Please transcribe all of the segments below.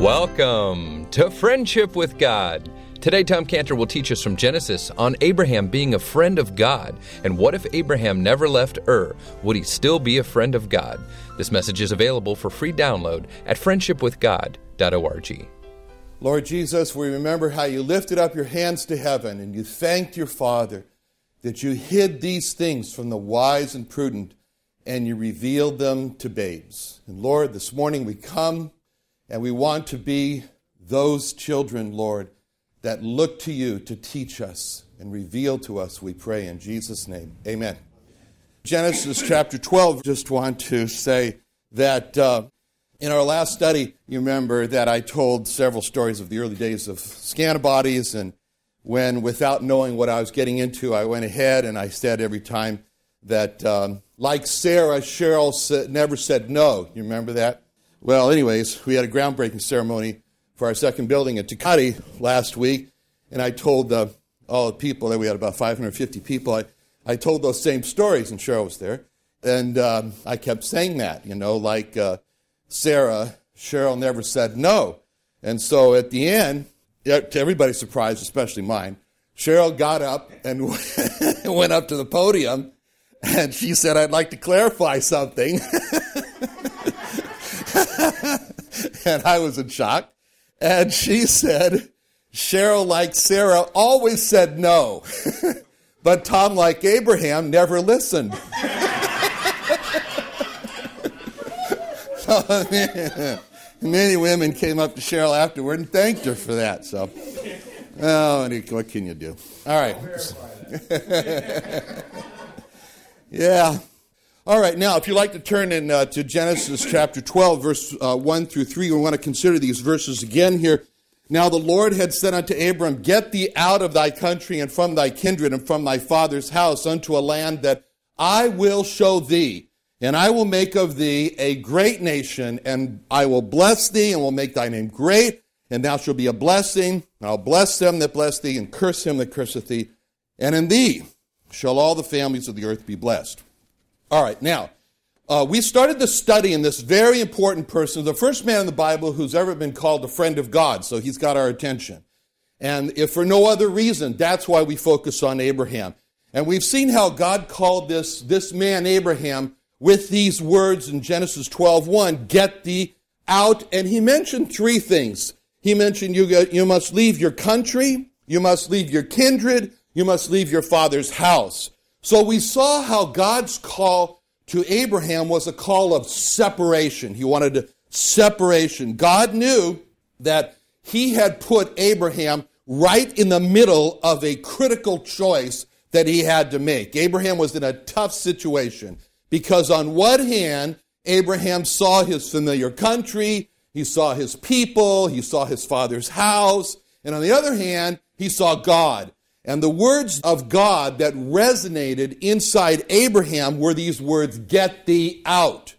Welcome to Friendship with God. Today, Tom Cantor will teach us from Genesis on Abraham being a friend of God. And what if Abraham never left Ur? Would he still be a friend of God? This message is available for free download at friendshipwithgod.org. Lord Jesus, we remember how you lifted up your hands to heaven and you thanked your Father that you hid these things from the wise and prudent and you revealed them to babes. And Lord, this morning we come and we want to be those children, Lord, that look to you to teach us and reveal to us, we pray in Jesus' name. Amen. Genesis chapter 12, just want to say that uh, in our last study, you remember that I told several stories of the early days of scantibodies, and when, without knowing what I was getting into, I went ahead and I said every time that, um, like Sarah, Cheryl never said no. You remember that? Well, anyways, we had a groundbreaking ceremony for our second building at Tecate last week, and I told uh, all the people there, we had about 550 people, I, I told those same stories, and Cheryl was there. And um, I kept saying that, you know, like uh, Sarah, Cheryl never said no. And so at the end, to everybody's surprise, especially mine, Cheryl got up and went up to the podium and she said, I'd like to clarify something. and I was in shock. And she said, Cheryl, like Sarah, always said no. but Tom, like Abraham, never listened. many women came up to Cheryl afterward and thanked her for that. So, oh, what can you do? All right. yeah. All right, now, if you'd like to turn in uh, to Genesis chapter 12, verse uh, 1 through 3, we want to consider these verses again here. Now the Lord had said unto Abram, Get thee out of thy country and from thy kindred and from thy father's house unto a land that I will show thee. And I will make of thee a great nation, and I will bless thee, and will make thy name great, and thou shalt be a blessing. And I'll bless them that bless thee, and curse him that curseth thee. And in thee shall all the families of the earth be blessed. All right, now, uh, we started the study in this very important person, the first man in the Bible who's ever been called a friend of God, so he's got our attention. And if for no other reason, that's why we focus on Abraham. And we've seen how God called this, this man, Abraham, with these words in Genesis 12:1, get thee out. And he mentioned three things. He mentioned you, you must leave your country, you must leave your kindred, you must leave your father's house. So we saw how God's call to Abraham was a call of separation. He wanted separation. God knew that he had put Abraham right in the middle of a critical choice that he had to make. Abraham was in a tough situation because, on one hand, Abraham saw his familiar country, he saw his people, he saw his father's house, and on the other hand, he saw God. And the words of God that resonated inside Abraham were these words, get thee out.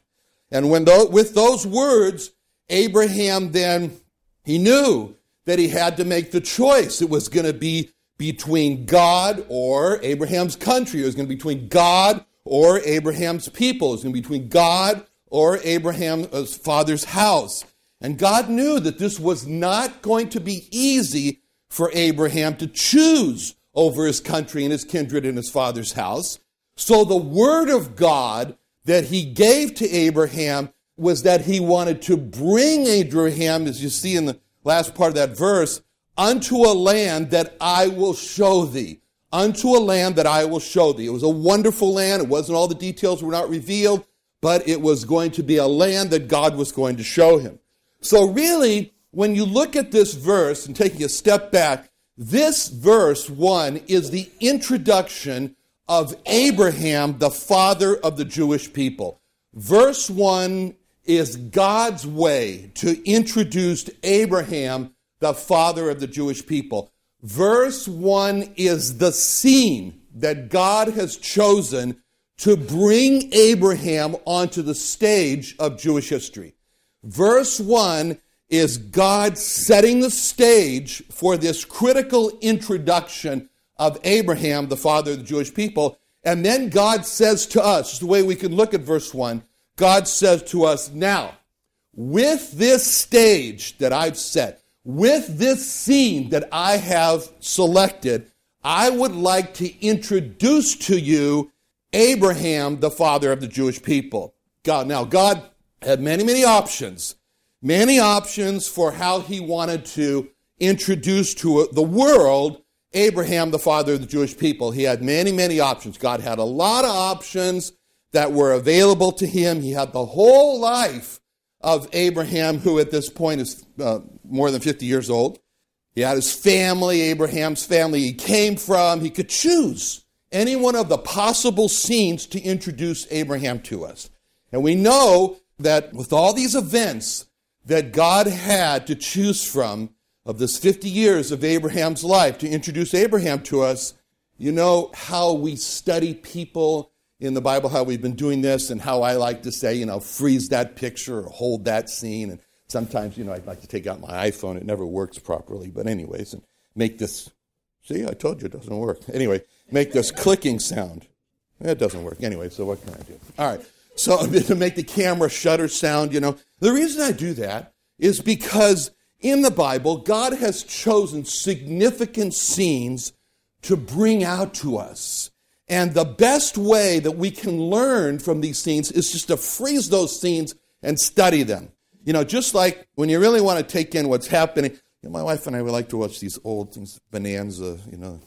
And when with those words, Abraham then, he knew that he had to make the choice. It was going to be between God or Abraham's country. It was going to be between God or Abraham's people. It was going to be between God or Abraham's uh, father's house. And God knew that this was not going to be easy for Abraham to choose over his country and his kindred and his father's house. So the word of God that he gave to Abraham was that he wanted to bring Abraham, as you see in the last part of that verse, unto a land that I will show thee. Unto a land that I will show thee. It was a wonderful land. It wasn't all the details were not revealed, but it was going to be a land that God was going to show him. So really, when you look at this verse and taking a step back, this verse 1 is the introduction of Abraham, the father of the Jewish people. Verse 1 is God's way to introduce Abraham, the father of the Jewish people. Verse 1 is the scene that God has chosen to bring Abraham onto the stage of Jewish history. Verse 1 is God setting the stage for this critical introduction of Abraham, the father of the Jewish people. And then God says to us, the way we can look at verse 1, God says to us, now, with this stage that I've set, with this scene that I have selected, I would like to introduce to you Abraham, the father of the Jewish people. God, now, God had many, many options, many options for how he wanted to introduce to the world Abraham, the father of the Jewish people. He had many, many options. God had a lot of options that were available to him. He had the whole life of Abraham, who at this point is uh, more than 50 years old. He had his family, Abraham's family he came from. He could choose any one of the possible scenes to introduce Abraham to us. And we know that with all these events that God had to choose from of this 50 years of Abraham's life to introduce Abraham to us, you know how we study people in the Bible, how we've been doing this, and how I like to say, you know, freeze that picture or hold that scene. And sometimes, you know, I'd like to take out my iPhone. It never works properly. But, anyways, and make this, see, I told you it doesn't work. Anyway, make this clicking sound. It doesn't work. Anyway, so what can I do? All right. So to make the camera shutter sound, you know, the reason I do that is because in the Bible, God has chosen significant scenes to bring out to us. And the best way that we can learn from these scenes is just to freeze those scenes and study them. You know, just like when you really want to take in what's happening. You know, my wife and I would like to watch these old things, Bonanza, you know.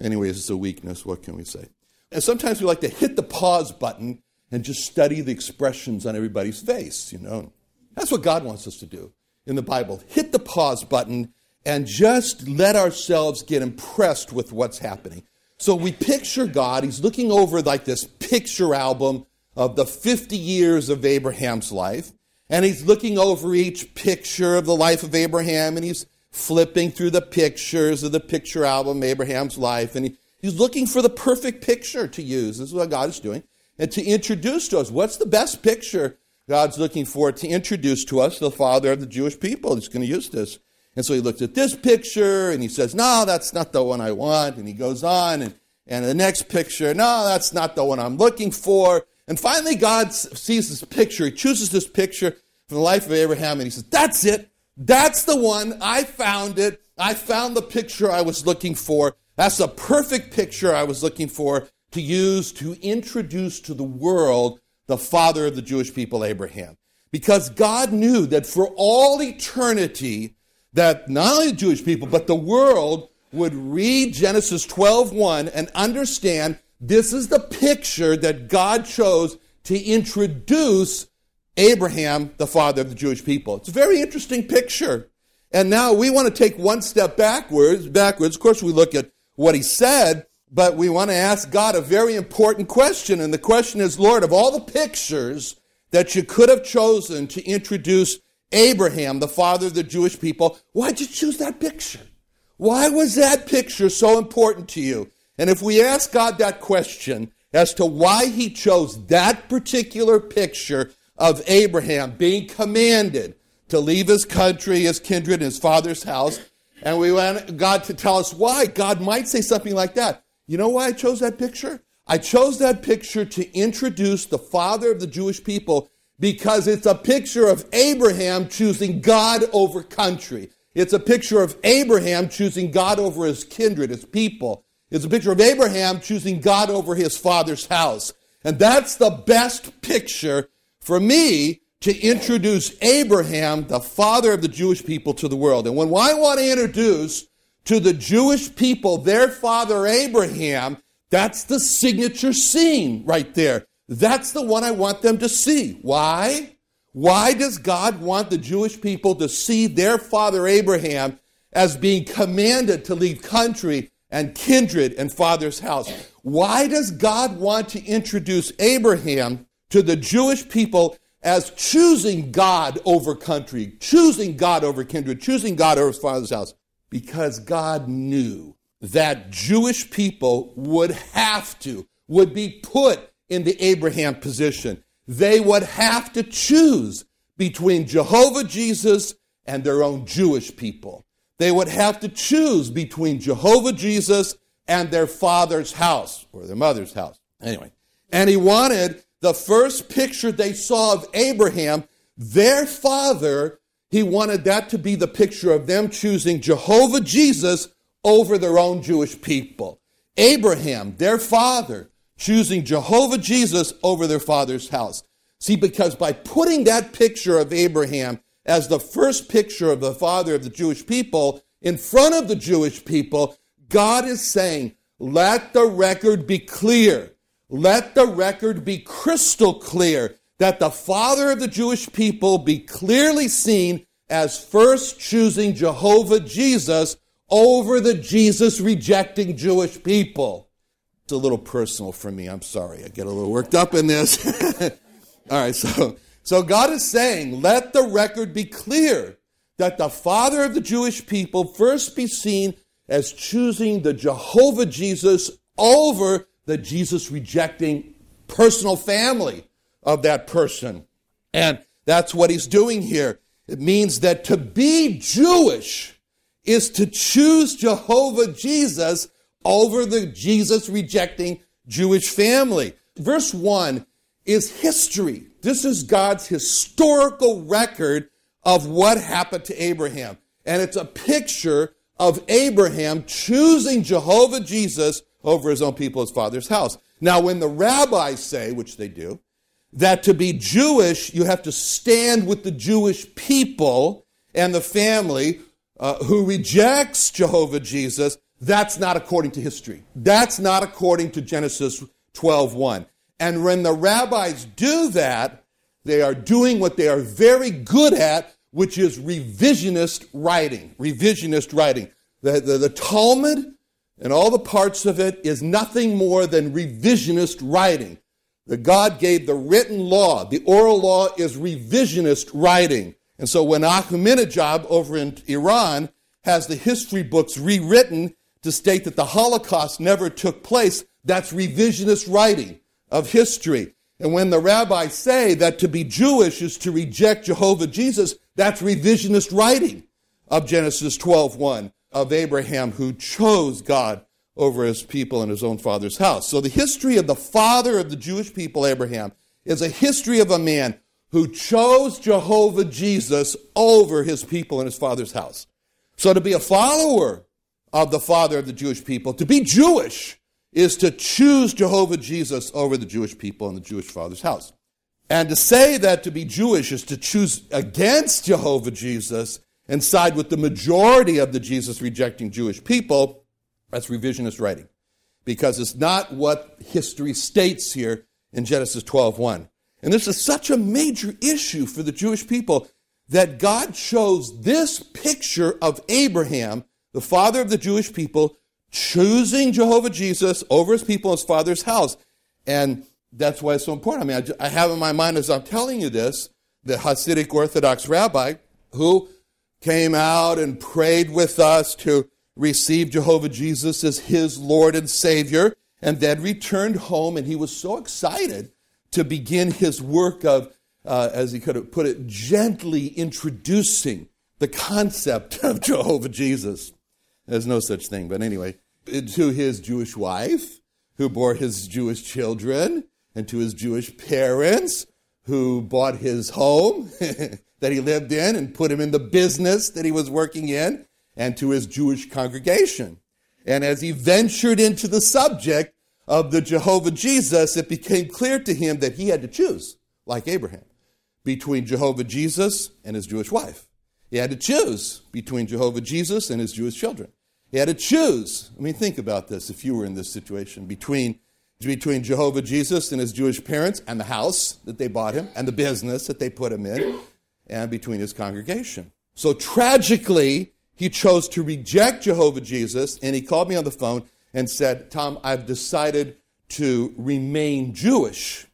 Anyways, it's a weakness. What can we say? And sometimes we like to hit the pause button and just study the expressions on everybody's face, you know. That's what God wants us to do in the Bible. Hit the pause button and just let ourselves get impressed with what's happening. So we picture God, he's looking over like this picture album of the 50 years of Abraham's life, and he's looking over each picture of the life of Abraham, and he's flipping through the pictures of the picture album, Abraham's life, and he, he's looking for the perfect picture to use. This is what God is doing. And to introduce to us what's the best picture God's looking for to introduce to us the father of the Jewish people. He's going to use this. And so he looks at this picture and he says, No, that's not the one I want. And he goes on and, and the next picture, No, that's not the one I'm looking for. And finally, God sees this picture. He chooses this picture from the life of Abraham and he says, That's it. That's the one. I found it. I found the picture I was looking for. That's the perfect picture I was looking for to use to introduce to the world the father of the Jewish people, Abraham. Because God knew that for all eternity, that not only the Jewish people, but the world would read Genesis 12:1 and understand this is the picture that God chose to introduce Abraham, the father of the Jewish people. It's a very interesting picture. And now we want to take one step backwards. Backwards, of course, we look at what he said, but we want to ask God a very important question. And the question is, Lord, of all the pictures that you could have chosen to introduce Abraham, the father of the Jewish people, why'd you choose that picture? Why was that picture so important to you? And if we ask God that question as to why he chose that particular picture of Abraham being commanded to leave his country, his kindred, his father's house, and we want God to tell us why, God might say something like that. You know why I chose that picture? I chose that picture to introduce the father of the Jewish people because it's a picture of Abraham choosing God over country. It's a picture of Abraham choosing God over his kindred, his people. It's a picture of Abraham choosing God over his father's house. And that's the best picture for me to introduce Abraham, the father of the Jewish people, to the world. And when I want to introduce to the Jewish people their father Abraham, that's the signature scene right there. That's the one I want them to see. Why? Why does God want the Jewish people to see their father Abraham as being commanded to leave country and kindred and father's house? Why does God want to introduce Abraham to the Jewish people as choosing God over country, choosing God over kindred, choosing God over father's house? Because God knew that Jewish people would have to, would be put in the Abraham position. They would have to choose between Jehovah Jesus and their own Jewish people. They would have to choose between Jehovah Jesus and their father's house or their mother's house. Anyway, and he wanted the first picture they saw of Abraham, Their father, he wanted that to be the picture of them choosing Jehovah Jesus over their own Jewish people. Abraham, their father, choosing Jehovah Jesus over their father's house. See, because by putting that picture of Abraham as the first picture of the father of the Jewish people in front of the Jewish people, God is saying, let the record be clear. Let the record be crystal clear that the father of the Jewish people be clearly seen as first choosing Jehovah Jesus over the Jesus rejecting Jewish people. It's a little personal for me. I'm sorry. I get a little worked up in this. All right, so, so God is saying, let the record be clear that the father of the Jewish people first be seen as choosing the Jehovah Jesus over the Jesus rejecting personal family of that person. And that's what he's doing here. It means that to be Jewish is to choose Jehovah Jesus over the Jesus rejecting Jewish family. Verse 1 is history. This is God's historical record of what happened to Abraham. And it's a picture of Abraham choosing Jehovah Jesus over his own people, his father's house. Now, when the rabbis say, which they do, that to be Jewish, you have to stand with the Jewish people and the family uh, who rejects Jehovah Jesus, that's not according to history. That's not according to Genesis 12:1. And when the rabbis do that, they are doing what they are very good at, which is revisionist writing. Revisionist writing. The, the, the Talmud and all the parts of it is nothing more than revisionist writing. The God gave the written law. The oral law is revisionist writing. And so when Ahmadinejad over in Iran has the history books rewritten to state that the Holocaust never took place, that's revisionist writing of history. And when the rabbis say that to be Jewish is to reject Jehovah Jesus, that's revisionist writing of Genesis 12:1 of Abraham who chose God over his people in his own father's house. So the history of the father of the Jewish people, Abraham, is a history of a man who chose Jehovah Jesus over his people in his father's house. So to be a follower of the father of the Jewish people, to be Jewish, is to choose Jehovah Jesus over the Jewish people in the Jewish father's house. And to say that to be Jewish is to choose against Jehovah Jesus and side with the majority of the Jesus rejecting Jewish people that's revisionist writing because it's not what history states here in Genesis 12:1. And this is such a major issue for the Jewish people that God chose this picture of Abraham, the father of the Jewish people, choosing Jehovah Jesus over his people, his father's house. And that's why it's so important. I mean, I, have in my mind as I'm telling you this, the Hasidic Orthodox rabbi who came out and prayed with us to received Jehovah Jesus as his Lord and Savior, and then returned home, and he was so excited to begin his work of, uh, as he could have put it, gently introducing the concept of Jehovah Jesus. There's no such thing, but anyway, to his Jewish wife, who bore his Jewish children, and to his Jewish parents, who bought his home that he lived in and put him in the business that he was working in and to his Jewish congregation. And as he ventured into the subject of the Jehovah Jesus, it became clear to him that he had to choose, like Abraham, between Jehovah Jesus and his Jewish wife. He had to choose between Jehovah Jesus and his Jewish children. He had to choose. I mean, think about this if you were in this situation between, between Jehovah Jesus and his Jewish parents and the house that they bought him and the business that they put him in, and between his congregation. So tragically, he chose to reject Jehovah Jesus, and he called me on the phone and said, Tom, I've decided to remain Jewish.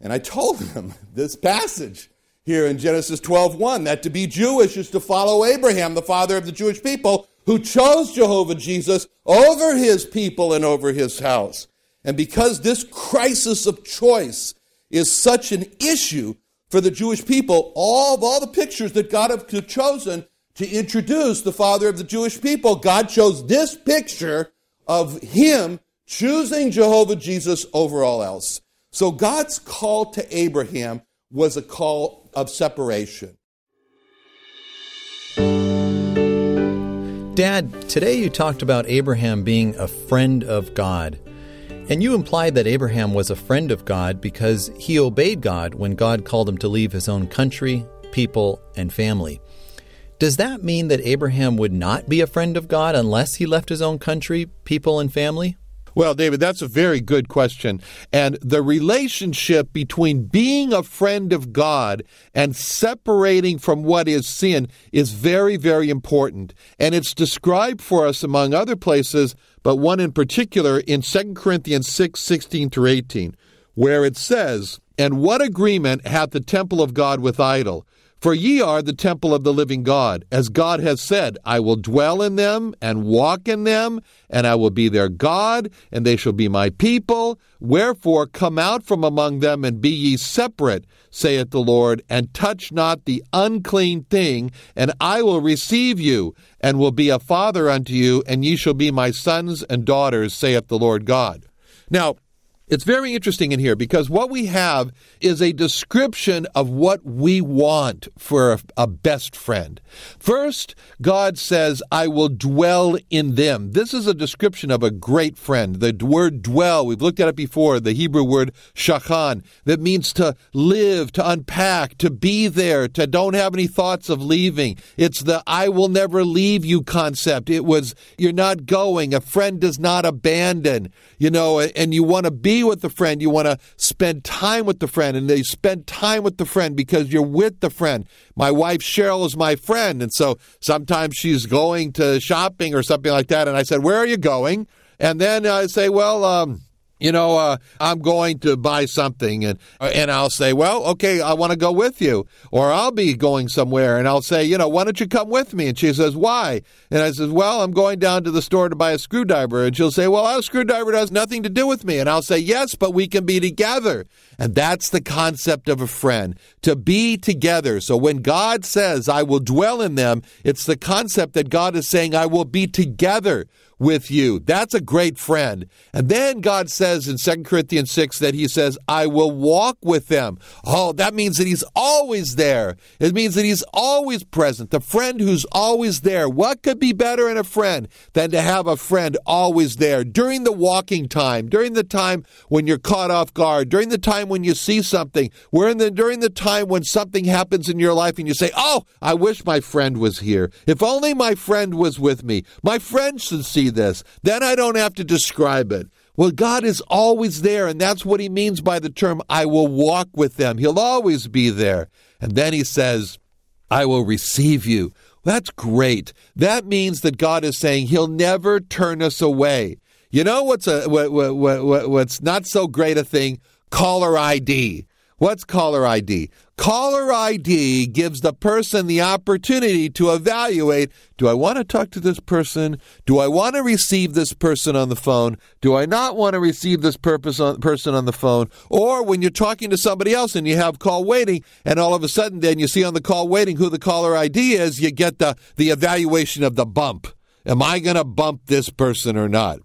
And I told him this passage here in Genesis 12:1 that to be Jewish is to follow Abraham, the father of the Jewish people, who chose Jehovah Jesus over his people and over his house. And because this crisis of choice is such an issue for the Jewish people, all of all the pictures that God have chosen to introduce the father of the Jewish people. God chose this picture of him choosing Jehovah Jesus over all else. So God's call to Abraham was a call of separation. Dad, today you talked about Abraham being a friend of God. And you implied that Abraham was a friend of God because he obeyed God when God called him to leave his own country, people, and family. Does that mean that Abraham would not be a friend of God unless he left his own country, people, and family? Well, David, that's a very good question. And the relationship between being a friend of God and separating from what is sin is very, very important. And it's described for us among other places, but one in particular in 2 Corinthians 6 16 through 18, where it says, And what agreement hath the temple of God with idol? For ye are the temple of the living God. As God has said, I will dwell in them and walk in them, and I will be their God, and they shall be my people. Wherefore come out from among them and be ye separate, saith the Lord, and touch not the unclean thing, and I will receive you, and will be a father unto you, and ye shall be my sons and daughters, saith the Lord God. Now, it's very interesting in here because what we have is a description of what we want for a, best friend. First, God says, I will dwell in them. This is a description of a great friend. The word dwell, we've looked at it before, the Hebrew word shachan, that means to live, to unpack, to be there, to don't have any thoughts of leaving. It's the I will never leave you concept. It was, you're not going. A friend does not abandon, you know, and you want to be with the friend, you want to spend time with the friend, and they spend time with the friend because you're with the friend. My wife Cheryl is my friend, and so sometimes she's going to shopping or something like that, and I said, "Where are you going?" And then I say, "Well, um, you know, uh, I'm going to buy something, and and I'll say, well, okay, I want to go with you, or I'll be going somewhere, and I'll say, you know, why don't you come with me? And she says, why? And I says, well, I'm going down to the store to buy a screwdriver, and she'll say, well, a screwdriver has nothing to do with me, and I'll say, yes, but we can be together, and that's the concept of a friend to be together. So when God says, I will dwell in them, it's the concept that God is saying, I will be together with you. That's a great friend. And then God says in 2 Corinthians 6 that he says, I will walk with them. Oh, that means that he's always there. It means that he's always present. The friend who's always there. What could be better in a friend than to have a friend always there during the walking time, during the time when you're caught off guard, during the time when you see something, where the, during the time when something happens in your life and you say, Oh, I wish my friend was here. If only my friend was with me. My friend should see this. Then I don't have to describe it. Well, God is always there, and that's what he means by the term, I will walk with them. He'll always be there. And then he says, I will receive you. That's great. That means that God is saying he'll never turn us away. You know what's a what, what, what, what's not so great a thing? Caller ID. What's caller ID? Caller ID gives the person the opportunity to evaluate do I want to talk to this person? Do I want to receive this person on the phone? Do I not want to receive this person on the phone? Or when you're talking to somebody else and you have call waiting, and all of a sudden then you see on the call waiting who the caller ID is, you get the, the evaluation of the bump. Am I going to bump this person or not?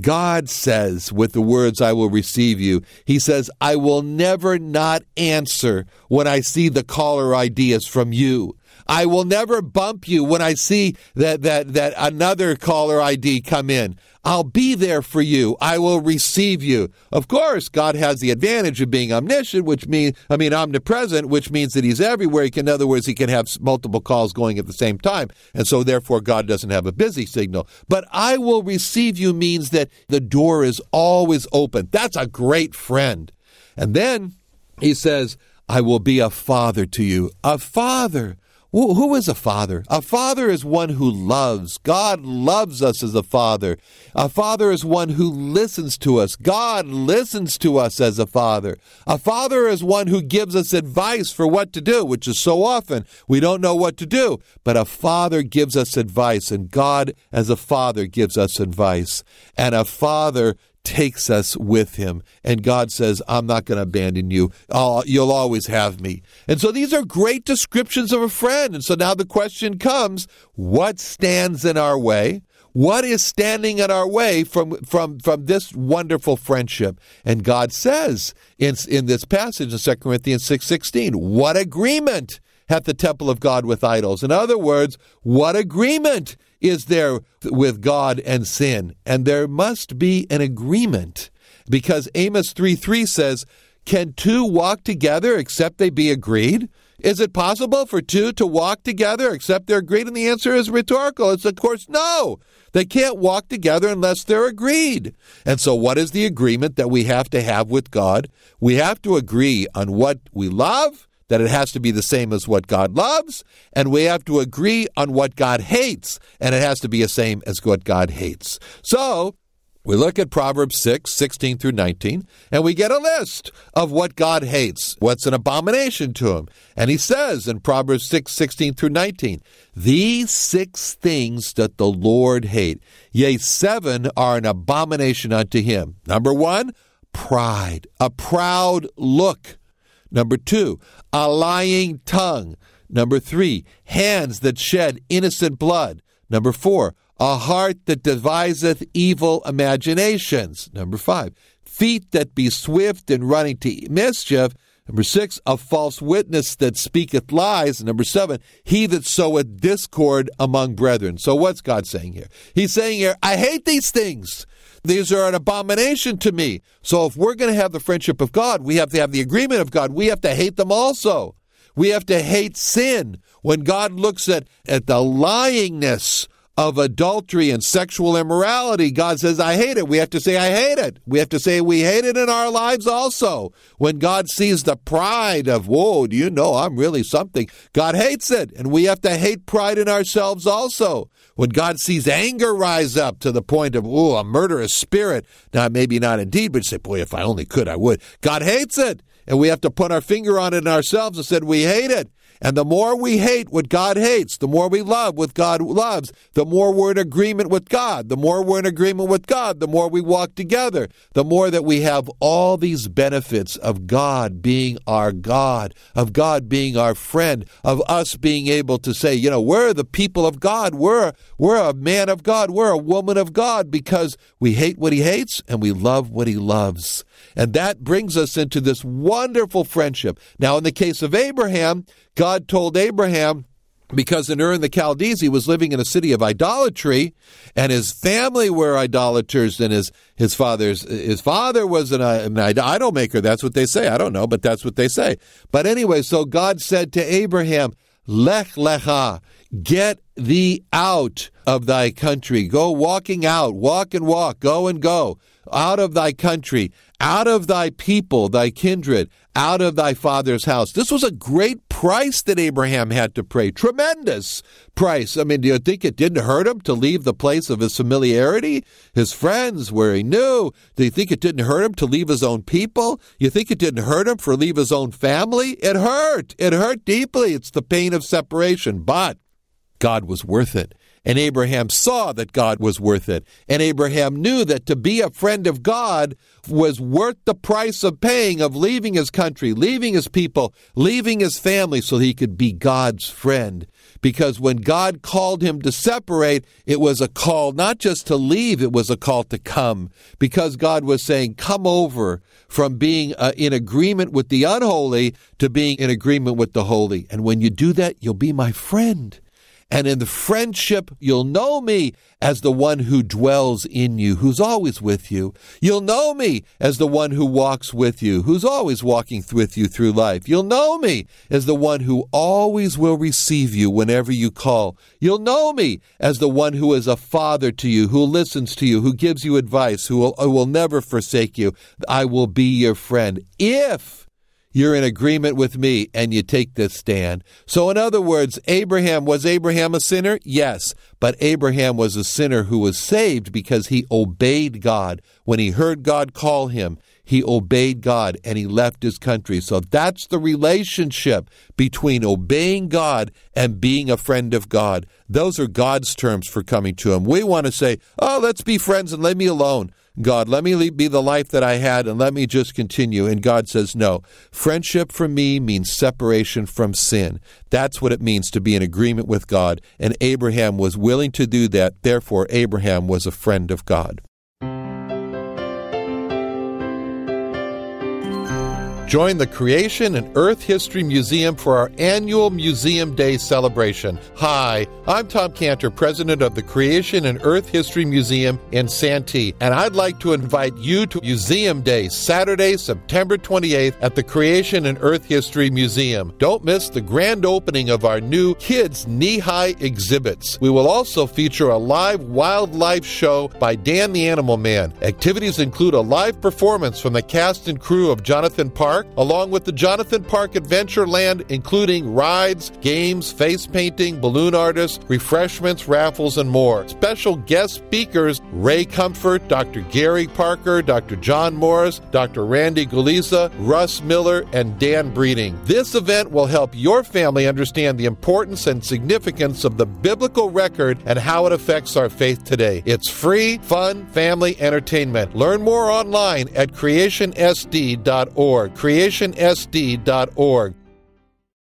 God says, with the words, I will receive you, He says, I will never not answer when I see the caller ideas from you. I will never bump you when I see that, that, that another caller ID come in. I'll be there for you. I will receive you. Of course, God has the advantage of being omniscient, which means, I mean, omnipresent, which means that He's everywhere. He can, in other words, He can have multiple calls going at the same time. And so, therefore, God doesn't have a busy signal. But I will receive you means that the door is always open. That's a great friend. And then He says, I will be a father to you. A father. Who is a father? A father is one who loves. God loves us as a father. A father is one who listens to us. God listens to us as a father. A father is one who gives us advice for what to do, which is so often we don't know what to do. But a father gives us advice, and God as a father gives us advice. And a father takes us with him. And God says, I'm not going to abandon you. I'll, you'll always have me. And so these are great descriptions of a friend. And so now the question comes what stands in our way? What is standing in our way from, from, from this wonderful friendship? And God says in, in this passage in 2 Corinthians 6.16, what agreement hath the temple of God with idols? In other words, what agreement is there with God and sin? And there must be an agreement because Amos 3 3 says, Can two walk together except they be agreed? Is it possible for two to walk together except they're agreed? And the answer is rhetorical. It's, of course, no. They can't walk together unless they're agreed. And so, what is the agreement that we have to have with God? We have to agree on what we love, that it has to be the same as what God loves, and we have to agree on what God hates, and it has to be the same as what God hates. So, we look at Proverbs 6, 16 through 19, and we get a list of what God hates, what's an abomination to him. And he says in Proverbs 6, 16 through 19, These six things that the Lord hate, yea, seven are an abomination unto him. Number one, pride, a proud look. Number two, a lying tongue. Number three, hands that shed innocent blood. Number four, a heart that deviseth evil imaginations. Number five, feet that be swift in running to mischief. Number six, a false witness that speaketh lies. Number seven, he that soweth discord among brethren. So what's God saying here? He's saying here, I hate these things. These are an abomination to me. So if we're going to have the friendship of God, we have to have the agreement of God. We have to hate them also. We have to hate sin. When God looks at, at the lyingness of adultery and sexual immorality, God says, I hate it. We have to say, I hate it. We have to say, we hate it in our lives also. When God sees the pride of, whoa, do you know I'm really something? God hates it. And we have to hate pride in ourselves also. When God sees anger rise up to the point of, oh, a murderous spirit. Now, maybe not indeed, but you say, boy, if I only could, I would. God hates it. And we have to put our finger on it ourselves and said, we hate it. And the more we hate what God hates, the more we love what God loves, the more we're in agreement with God. The more we're in agreement with God, the more we walk together. The more that we have all these benefits of God being our God, of God being our friend, of us being able to say, you know, we're the people of God. We're, we're a man of God. We're a woman of God because we hate what he hates and we love what he loves. And that brings us into this wonderful friendship. Now, in the case of Abraham, God told Abraham, because in Ur in the Chaldees he was living in a city of idolatry, and his family were idolaters, and his his father's his father was an, an idol maker. That's what they say. I don't know, but that's what they say. But anyway, so God said to Abraham, "Lech lecha, get thee out of thy country. Go walking out, walk and walk, go and go." out of thy country, out of thy people, thy kindred, out of thy father's house. This was a great price that Abraham had to pay. Tremendous price. I mean, do you think it didn't hurt him to leave the place of his familiarity, his friends, where he knew? Do you think it didn't hurt him to leave his own people? You think it didn't hurt him for leave his own family? It hurt. It hurt deeply. It's the pain of separation, but God was worth it. And Abraham saw that God was worth it. And Abraham knew that to be a friend of God was worth the price of paying, of leaving his country, leaving his people, leaving his family so he could be God's friend. Because when God called him to separate, it was a call not just to leave, it was a call to come. Because God was saying, come over from being uh, in agreement with the unholy to being in agreement with the holy. And when you do that, you'll be my friend. And in the friendship, you'll know me as the one who dwells in you, who's always with you. You'll know me as the one who walks with you, who's always walking with you through life. You'll know me as the one who always will receive you whenever you call. You'll know me as the one who is a father to you, who listens to you, who gives you advice, who will, who will never forsake you. I will be your friend. If you're in agreement with me and you take this stand. So, in other words, Abraham, was Abraham a sinner? Yes. But Abraham was a sinner who was saved because he obeyed God. When he heard God call him, he obeyed God and he left his country. So that's the relationship between obeying God and being a friend of God. Those are God's terms for coming to him. We want to say, oh, let's be friends and leave me alone. God, let me be the life that I had and let me just continue. And God says, no. Friendship for me means separation from sin. That's what it means to be in agreement with God. And Abraham was willing to do that. Therefore, Abraham was a friend of God. Join the Creation and Earth History Museum for our annual Museum Day celebration. Hi, I'm Tom Cantor, president of the Creation and Earth History Museum in Santee, and I'd like to invite you to Museum Day, Saturday, September 28th at the Creation and Earth History Museum. Don't miss the grand opening of our new Kids Knee High exhibits. We will also feature a live wildlife show by Dan the Animal Man. Activities include a live performance from the cast and crew of Jonathan Park Park, along with the Jonathan Park Adventure Land, including rides, games, face painting, balloon artists, refreshments, raffles, and more. Special guest speakers Ray Comfort, Dr. Gary Parker, Dr. John Morris, Dr. Randy Guliuzza, Russ Miller, and Dan Breeding. This event will help your family understand the importance and significance of the biblical record and how it affects our faith today. It's free, fun, family entertainment. Learn more online at creationsd.org creationsd.org.